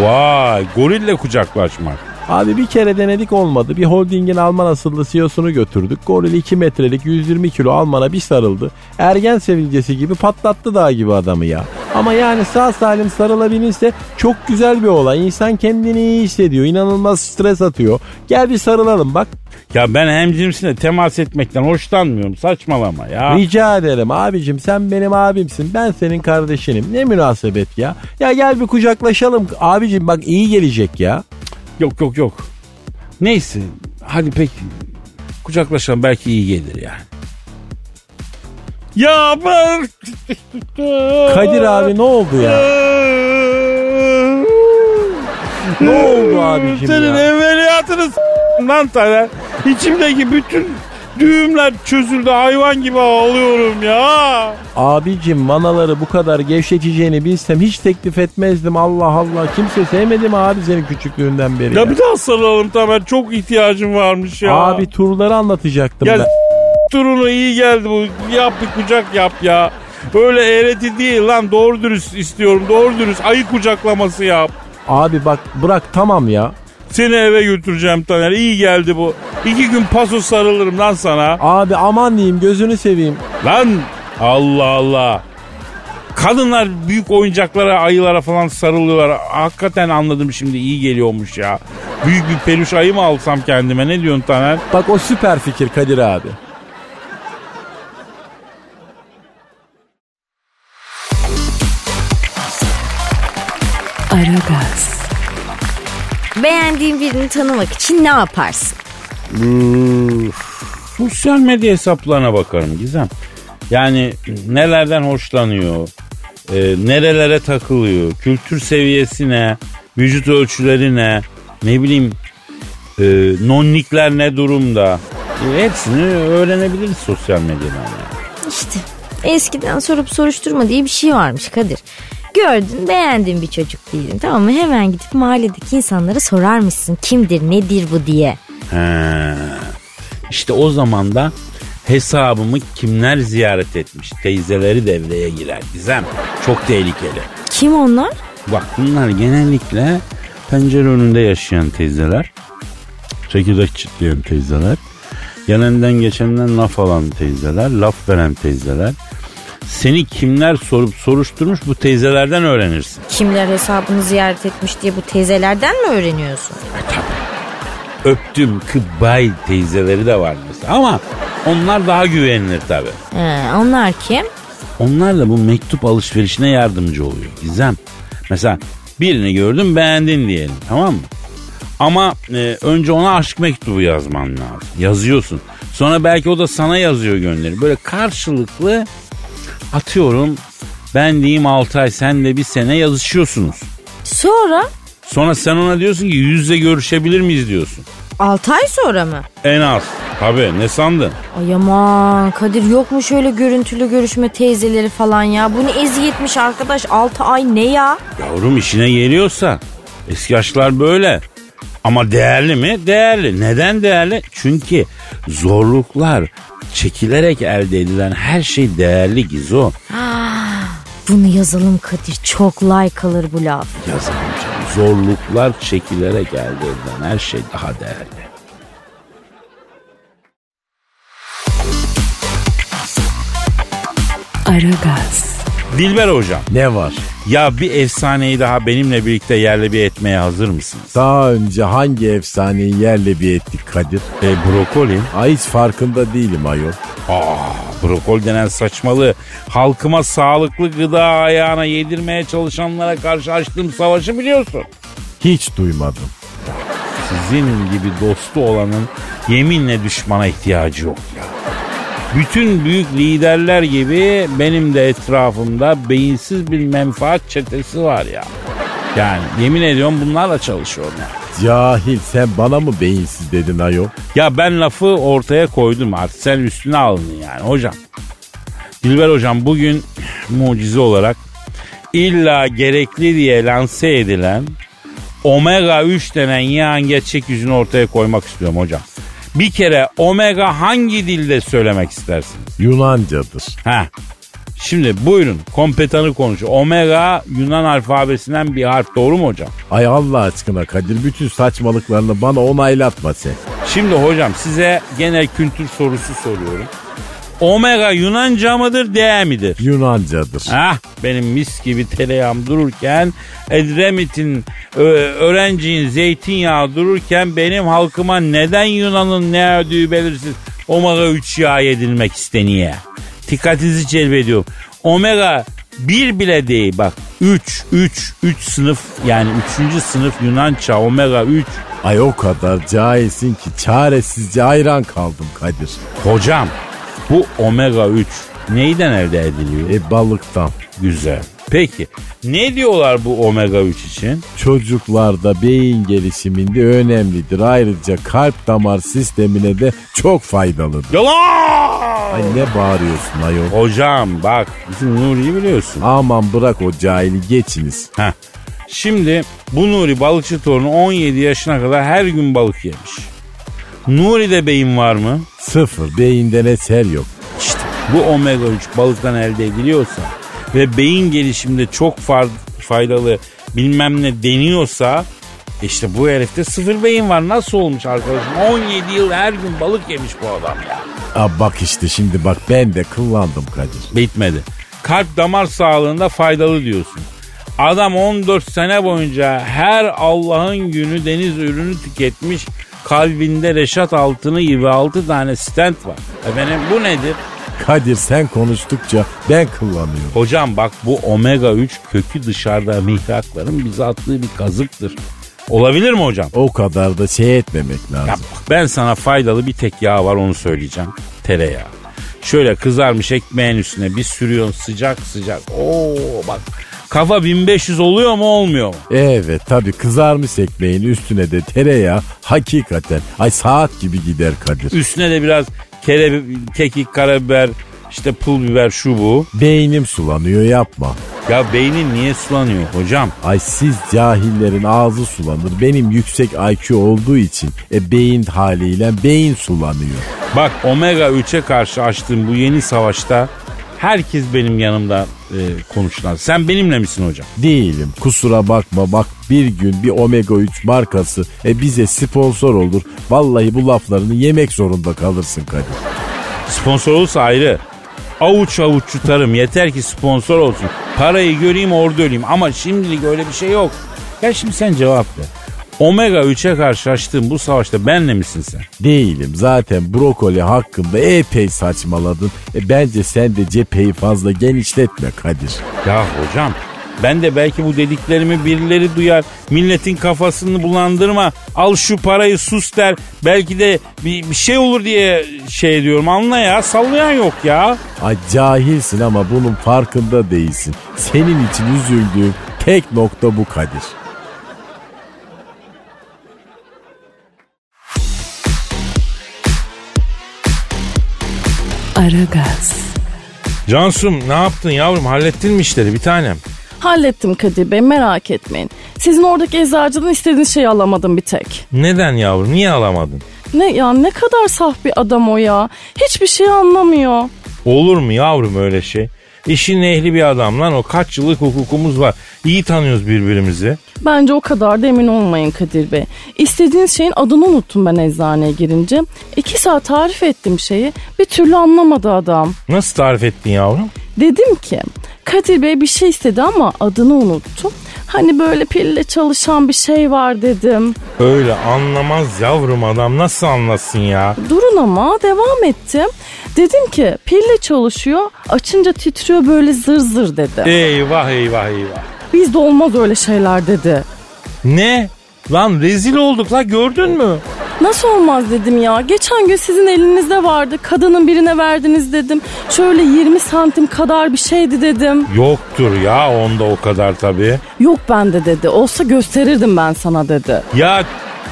Vay gorille kucaklaşmak. Abi bir kere denedik olmadı. Bir holdingin Alman asıllı CEO'sunu götürdük. Goril 2 metrelik 120 kilo Alman'a bir sarıldı. Ergen sevilcesi gibi patlattı dağ gibi adamı ya. Ama yani sağ salim sarılabilirse çok güzel bir olay. İnsan kendini iyi hissediyor. İnanılmaz stres atıyor. Gel bir sarılalım bak. Ya ben hemcimsine temas etmekten hoşlanmıyorum saçmalama ya. Rica ederim abicim sen benim abimsin. Ben senin kardeşinim. Ne münasebet ya. Ya gel bir kucaklaşalım. Abicim bak iyi gelecek ya. Yok yok yok. Neyse hadi peki kucaklaşalım belki iyi gelir yani. Ya ben... Kadir abi ne oldu ya? Ne oldu abicim Senin ya? evveliyatını s- lan Taner. İçimdeki bütün düğümler çözüldü hayvan gibi ağlıyorum ya. Abicim manaları bu kadar gevşeteceğini bilsem hiç teklif etmezdim. Allah Allah kimse sevmedi mi abi senin küçüklüğünden beri ya? Ya bir daha sarılalım Tamer çok ihtiyacım varmış ya. Abi turları anlatacaktım Ya ben. turunu iyi geldi bu. Yap bir kucak yap ya. Öyle eğreti değil lan doğru dürüst istiyorum. Doğru dürüst ayı kucaklaması yap. Abi bak bırak tamam ya. Seni eve götüreceğim Taner. İyi geldi bu. İki gün paso sarılırım lan sana. Abi aman diyeyim gözünü seveyim. Lan Allah Allah. Kadınlar büyük oyuncaklara, ayılara falan sarılıyorlar. Hakikaten anladım şimdi iyi geliyormuş ya. Büyük bir peluş ayı mı alsam kendime ne diyorsun Taner? Bak o süper fikir Kadir abi. Beğendiğin birini tanımak için ne yaparsın? Sosyal medya hesaplarına bakarım Gizem. Yani nelerden hoşlanıyor, e, nerelere takılıyor, kültür seviyesi ne, vücut ölçüleri ne, ne bileyim e, nonnikler ne durumda. E, hepsini öğrenebiliriz sosyal medyadan. Yani. İşte eskiden sorup soruşturma diye bir şey varmış Kadir. Gördün beğendin bir çocuk diyelim tamam mı? Hemen gidip mahalledeki insanlara sorarmışsın kimdir nedir bu diye. He. İşte o zaman da hesabımı kimler ziyaret etmiş teyzeleri devreye girer Gizem. Çok tehlikeli. Kim onlar? Bak bunlar genellikle pencere önünde yaşayan teyzeler. Çekirdek çitleyen teyzeler. Gelenden geçenden laf alan teyzeler. Laf veren teyzeler. Seni kimler sorup soruşturmuş bu teyzelerden öğrenirsin. Kimler hesabını ziyaret etmiş diye bu teyzelerden mi öğreniyorsun? Öptüm kıbbay teyzeleri de var mesela. Ama onlar daha güvenilir tabii. He, onlar kim? Onlar da bu mektup alışverişine yardımcı oluyor Gizem. Mesela birini gördün beğendin diyelim tamam mı? Ama e, önce ona aşk mektubu yazman lazım. Yazıyorsun. Sonra belki o da sana yazıyor gönderi. Böyle karşılıklı atıyorum ben diyeyim 6 ay sen de bir sene yazışıyorsunuz. Sonra? Sonra sen ona diyorsun ki yüz yüze görüşebilir miyiz diyorsun. 6 ay sonra mı? En az. Tabii ne sandın? Ay aman Kadir yok mu şöyle görüntülü görüşme teyzeleri falan ya? Bu ne eziyetmiş arkadaş 6 ay ne ya? Yavrum işine geliyorsa eski aşklar böyle. Ama değerli mi? Değerli. Neden değerli? Çünkü zorluklar çekilerek elde edilen her şey değerli Gizo. Bunu yazalım Kadir çok like alır bu laf. Yazalım canım. Zorluklar çekilerek elde edilen her şey daha değerli. Aragaz, Dilber hocam Ne var? Ya bir efsaneyi daha benimle birlikte yerle bir etmeye hazır mısınız? Daha önce hangi efsaneyi yerle bir ettik Kadir? E, brokoli. Ay hiç farkında değilim ayol. Aa, brokoli denen saçmalığı halkıma sağlıklı gıda ayağına yedirmeye çalışanlara karşı açtığım savaşı biliyorsun. Hiç duymadım. Sizin gibi dostu olanın yeminle düşmana ihtiyacı yok ya. Bütün büyük liderler gibi benim de etrafımda beyinsiz bir menfaat çetesi var ya. Yani yemin ediyorum bunlarla çalışıyorum ya. Cahil sen bana mı beyinsiz dedin ayol? Ya ben lafı ortaya koydum artık sen üstüne alındın yani hocam. Dilber hocam bugün mucize olarak illa gerekli diye lanse edilen omega 3 denen yağın gerçek yüzünü ortaya koymak istiyorum hocam. Bir kere omega hangi dilde söylemek istersiniz? Yunancadır. Ha. Şimdi buyurun kompetanı konuş. Omega Yunan alfabesinden bir harf doğru mu hocam? Ay Allah aşkına Kadir bütün saçmalıklarını bana onaylatma sen. Şimdi hocam size genel kültür sorusu soruyorum. Omega Yunanca mıdır D midir? Yunancadır. Ah benim mis gibi tereyağım dururken Edremit'in ö- öğrenciğin zeytinyağı dururken benim halkıma neden Yunan'ın ne ödüğü belirsiz omega 3 yağ yedilmek isteniyor. Dikkatinizi celbediyorum. Omega 1 bile değil bak 3 3 3 sınıf yani 3. sınıf Yunança omega 3 Ay o kadar cahilsin ki çaresizce hayran kaldım Kadir. hocam bu omega 3 neyden elde ediliyor? E balıktan. Güzel. Peki ne diyorlar bu omega 3 için? Çocuklarda beyin gelişiminde önemlidir. Ayrıca kalp damar sistemine de çok faydalıdır. Yalan! Ay ne bağırıyorsun ayol? Hocam bak bizim Nuri'yi biliyorsun. Aman bırak o cahili geçiniz. Heh. Şimdi bu Nuri balıkçı torunu 17 yaşına kadar her gün balık yemiş. Nuri'de beyin var mı? Sıfır beyinden eser yok. İşte bu omega 3 balıktan elde ediliyorsa ve beyin gelişiminde çok faydalı bilmem ne deniyorsa işte bu herifte sıfır beyin var. Nasıl olmuş arkadaşım? 17 yıl her gün balık yemiş bu adam ya. Aa, bak işte şimdi bak ben de kıllandım Kadir. Bitmedi. Kalp damar sağlığında faydalı diyorsun. Adam 14 sene boyunca her Allah'ın günü deniz ürünü tüketmiş. Kalbinde Reşat Altın'ı gibi 6 tane stent var. Efendim bu nedir? Kadir sen konuştukça ben kıllanıyorum. Hocam bak bu omega 3 kökü dışarıda mihrakların bize attığı bir kazıktır. Olabilir mi hocam? O kadar da şey etmemek Ya lazım. bak ben sana faydalı bir tek yağ var onu söyleyeceğim. Tereyağı. Şöyle kızarmış ekmeğin üstüne bir sürüyorsun sıcak sıcak. Oo bak kafa 1500 oluyor mu olmuyor mu? Evet tabi kızarmış ekmeğin üstüne de tereyağı hakikaten ay saat gibi gider Kadir. Üstüne de biraz kere, kekik, karabiber, işte pul biber şu bu. Beynim sulanıyor yapma. Ya beynin niye sulanıyor hocam? Ay siz cahillerin ağzı sulanır. Benim yüksek IQ olduğu için e, beyin haliyle beyin sulanıyor. Bak omega 3'e karşı açtığım bu yeni savaşta herkes benim yanımda e, konuşulan. Sen benimle misin hocam? Değilim kusura bakma bak bir gün bir omega 3 markası e, bize sponsor olur. Vallahi bu laflarını yemek zorunda kalırsın Kadir. Sponsor olursa ayrı. Avuç avuç yutarım yeter ki sponsor olsun. Parayı göreyim orada öleyim ama şimdilik öyle bir şey yok. Ya şimdi sen cevap ver. Omega 3'e karşı açtığın bu savaşta benle misin sen? Değilim zaten brokoli hakkında epey saçmaladın. E, bence sen de cepheyi fazla genişletme Kadir. Ya hocam ben de belki bu dediklerimi birileri duyar. Milletin kafasını bulandırma. Al şu parayı sus der. Belki de bir, bir şey olur diye şey diyorum. Anla ya sallayan yok ya. Ay cahilsin ama bunun farkında değilsin. Senin için üzüldüğüm tek nokta bu Kadir. Aragaz, Cansum ne yaptın yavrum hallettin mi işleri bir tanem? Hallettim Kadir Bey merak etmeyin. Sizin oradaki eczacıdan istediğiniz şeyi alamadım bir tek. Neden yavrum niye alamadın? Ne ya ne kadar saf bir adam o ya. Hiçbir şey anlamıyor. Olur mu yavrum öyle şey? İşin ehli bir adam lan o kaç yıllık hukukumuz var. İyi tanıyoruz birbirimizi. Bence o kadar da emin olmayın Kadir Bey. İstediğiniz şeyin adını unuttum ben eczaneye girince. İki saat tarif ettim şeyi bir türlü anlamadı adam. Nasıl tarif ettin yavrum? Dedim ki Kadir Bey bir şey istedi ama adını unuttum. Hani böyle pille çalışan bir şey var dedim. Öyle anlamaz yavrum adam nasıl anlasın ya? Durun ama devam ettim. Dedim ki pille çalışıyor açınca titriyor böyle zır zır dedi. Eyvah eyvah eyvah. Bizde olmaz öyle şeyler dedi. Ne? Lan rezil olduk la gördün mü? Nasıl olmaz dedim ya. Geçen gün sizin elinizde vardı. Kadının birine verdiniz dedim. Şöyle 20 santim kadar bir şeydi dedim. Yoktur ya onda o kadar tabii. Yok bende dedi. Olsa gösterirdim ben sana dedi. Ya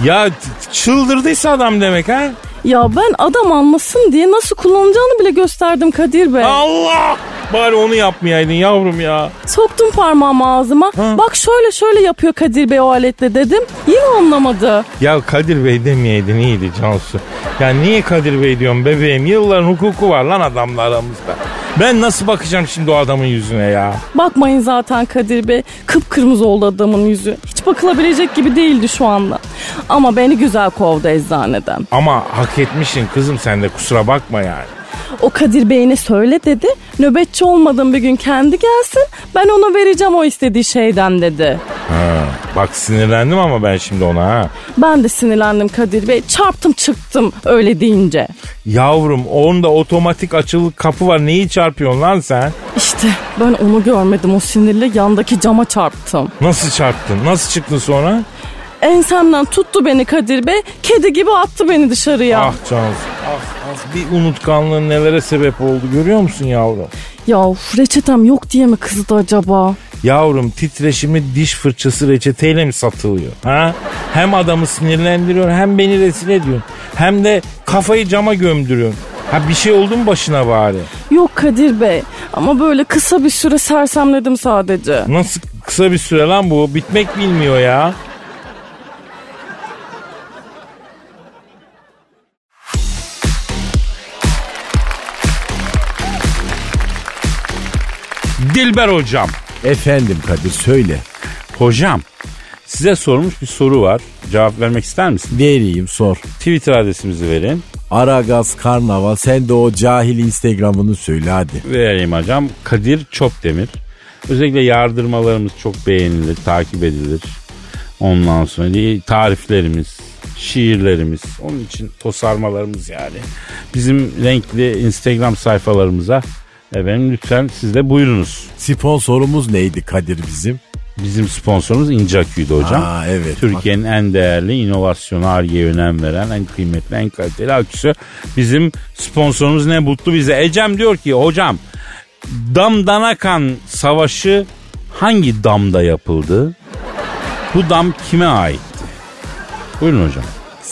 ya çıldırdıysa adam demek ha? Ya ben adam anlasın diye nasıl kullanacağını bile gösterdim Kadir Bey. Allah! Bari onu yapmayaydın yavrum ya. Soktum parmağımı ağzıma. Ha. Bak şöyle şöyle yapıyor Kadir Bey o aletle dedim. Yine anlamadı. Ya Kadir Bey demeyeydin iyiydi Cansu. Ya niye Kadir Bey diyorum bebeğim? Yılların hukuku var lan adamla aramızda. Ben nasıl bakacağım şimdi o adamın yüzüne ya? Bakmayın zaten Kadir Bey. Kıpkırmızı oldu adamın yüzü. Hiç bakılabilecek gibi değildi şu anda. Ama beni güzel kovdu eczaneden. Ama hak etmişsin kızım sen de kusura bakma yani. O Kadir Bey'ine söyle dedi. Nöbetçi olmadığım bir gün kendi gelsin. Ben ona vereceğim o istediği şeyden dedi. Ha, bak sinirlendim ama ben şimdi ona ha. Ben de sinirlendim Kadir Bey. Çarptım çıktım öyle deyince. Yavrum onda otomatik açılı kapı var neyi çarpıyorsun lan sen? İşte ben onu görmedim o sinirle yandaki cama çarptım. Nasıl çarptın? Nasıl çıktın sonra? Ensemden tuttu beni Kadir Bey. Kedi gibi attı beni dışarıya. Ah Cansu. Ah, ah, bir unutkanlığın nelere sebep oldu görüyor musun yavrum? Ya uf, reçetem yok diye mi kızdı acaba? Yavrum titreşimli diş fırçası reçeteyle mi satılıyor? Ha? Hem adamı sinirlendiriyor hem beni rezil ediyor. Hem de kafayı cama gömdürüyorsun. Ha bir şey oldu mu başına bari? Yok Kadir Bey ama böyle kısa bir süre sersemledim sadece. Nasıl kısa bir süre lan bu? Bitmek bilmiyor ya. Dilber hocam. Efendim Kadir söyle. Hocam size sormuş bir soru var. Cevap vermek ister misin? Vereyim sor. Twitter adresimizi verin. Aragaz Karnaval sen de o cahil Instagram'ını söyle hadi. Vereyim hocam. Kadir Çopdemir. Özellikle yardırmalarımız çok beğenilir, takip edilir. Ondan sonra tariflerimiz, şiirlerimiz, onun için tosarmalarımız yani. Bizim renkli Instagram sayfalarımıza efendim lütfen siz de buyurunuz. Sponsorumuz neydi Kadir bizim? Bizim sponsorumuz İncakü'ydü hocam. Aa evet. Türkiye'nin en değerli inovasyon Ar-Ge'ye önem veren en kıymetli en kaliteli aküsü. Bizim sponsorumuz ne mutlu bize. Ecem diyor ki hocam Damdanakan Savaşı hangi damda yapıldı? Bu dam kime aitti? Buyurun hocam.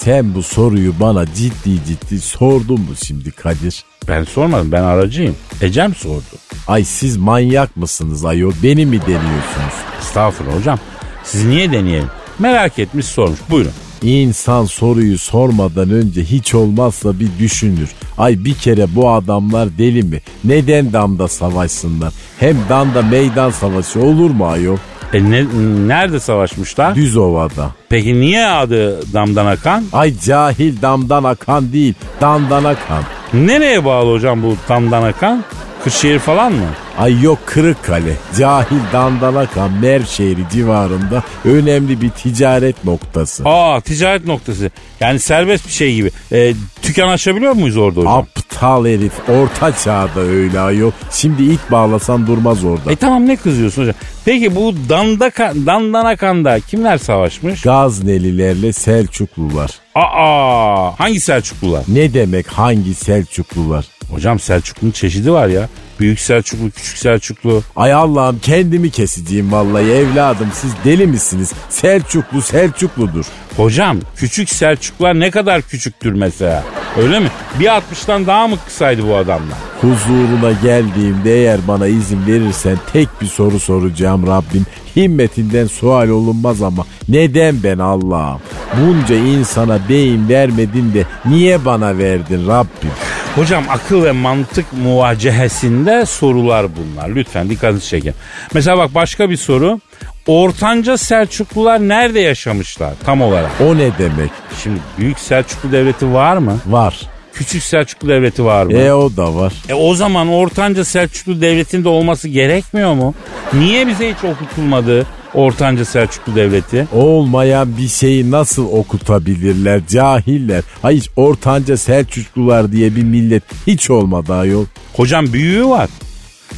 Sen bu soruyu bana ciddi ciddi sordun mu şimdi Kadir? Ben sormadım ben aracıyım. Ecem sordu. Ay siz manyak mısınız ayol? Beni mi deniyorsunuz? Estağfurullah hocam. Siz niye deneyelim? Merak etmiş sormuş. Buyurun. İnsan soruyu sormadan önce hiç olmazsa bir düşünür. Ay bir kere bu adamlar deli mi? Neden damda savaşsınlar? Hem damda meydan savaşı olur mu ayol? E ne, nerede savaşmışlar? Düz ovada. Peki niye adı damdan akan? Ay cahil damdan akan değil, damdan akan. Nereye bağlı hocam bu damdan akan? Kırşehir falan mı? Ay yok Kırıkkale, cahil damdan akan Merşehri civarında önemli bir ticaret noktası. Aa ticaret noktası. Yani serbest bir şey gibi. E, tüken açabiliyor muyuz orada hocam? Aptal herif, orta çağda öyle ayol. Şimdi it bağlasan durmaz orada. E tamam ne kızıyorsun hocam? Peki bu Dandaka, Dandanakan'da kimler savaşmış? Gaznelilerle Selçuklular. Aa hangi Selçuklular? Ne demek hangi Selçuklular? Hocam Selçuklu'nun çeşidi var ya. Büyük Selçuklu, küçük Selçuklu. Ay Allah'ım kendimi keseceğim vallahi evladım siz deli misiniz? Selçuklu Selçukludur. Hocam küçük Selçuklular ne kadar küçüktür mesela? Öyle mi? Bir 60'tan daha mı kısaydı bu adamlar? Huzuruna geldiğimde eğer bana izin verirsen tek bir soru soracağım Rabbim. Himmetinden sual olunmaz ama neden ben Allah'ım? Bunca insana beyin vermedin de niye bana verdin Rabbim? Hocam akıl ve mantık muvacehesinde sorular bunlar. Lütfen dikkatinizi çekin. Mesela bak başka bir soru. Ortanca Selçuklular nerede yaşamışlar tam olarak? O ne demek? Şimdi Büyük Selçuklu Devleti var mı? Var. Küçük Selçuklu Devleti var mı? E o da var. E o zaman Ortanca Selçuklu Devleti'nde olması gerekmiyor mu? Niye bize hiç okutulmadı Ortanca Selçuklu Devleti? Olmayan bir şeyi nasıl okutabilirler cahiller. Hayır ortanca Selçuklular diye bir millet hiç olmadı ayol. Hocam büyüğü var.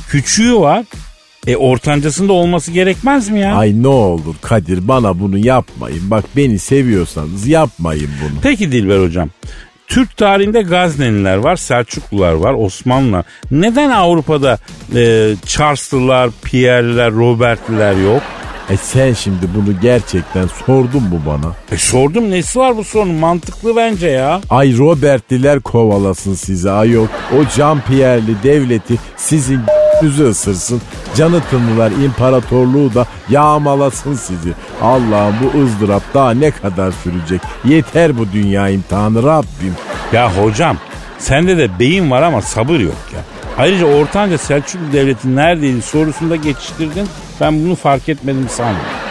Küçüğü var. E ortancasında olması gerekmez mi ya? Ay ne olur Kadir bana bunu yapmayın. Bak beni seviyorsanız yapmayın bunu. Peki Dilber hocam. Türk tarihinde Gazneliler var, Selçuklular var, Osmanlılar. Neden Avrupa'da e, Charles'lılar, Pierre'liler, Robert'liler yok? E sen şimdi bunu gerçekten sordun mu bana? E sordum nesi var bu sorunun mantıklı bence ya. Ay Robertliler kovalasın sizi ayol. O Jean-Pierre'li devleti sizin yüzü ısırsın. Canıtınlılar imparatorluğu da yağmalasın sizi. Allah'ım bu ızdırap daha ne kadar sürecek? Yeter bu dünya imtihanı Rabbim. Ya hocam sende de beyin var ama sabır yok ya. Ayrıca Ortanca Selçuklu Devleti neredeydi sorusunda geçiştirdin. Ben bunu fark etmedim sandım.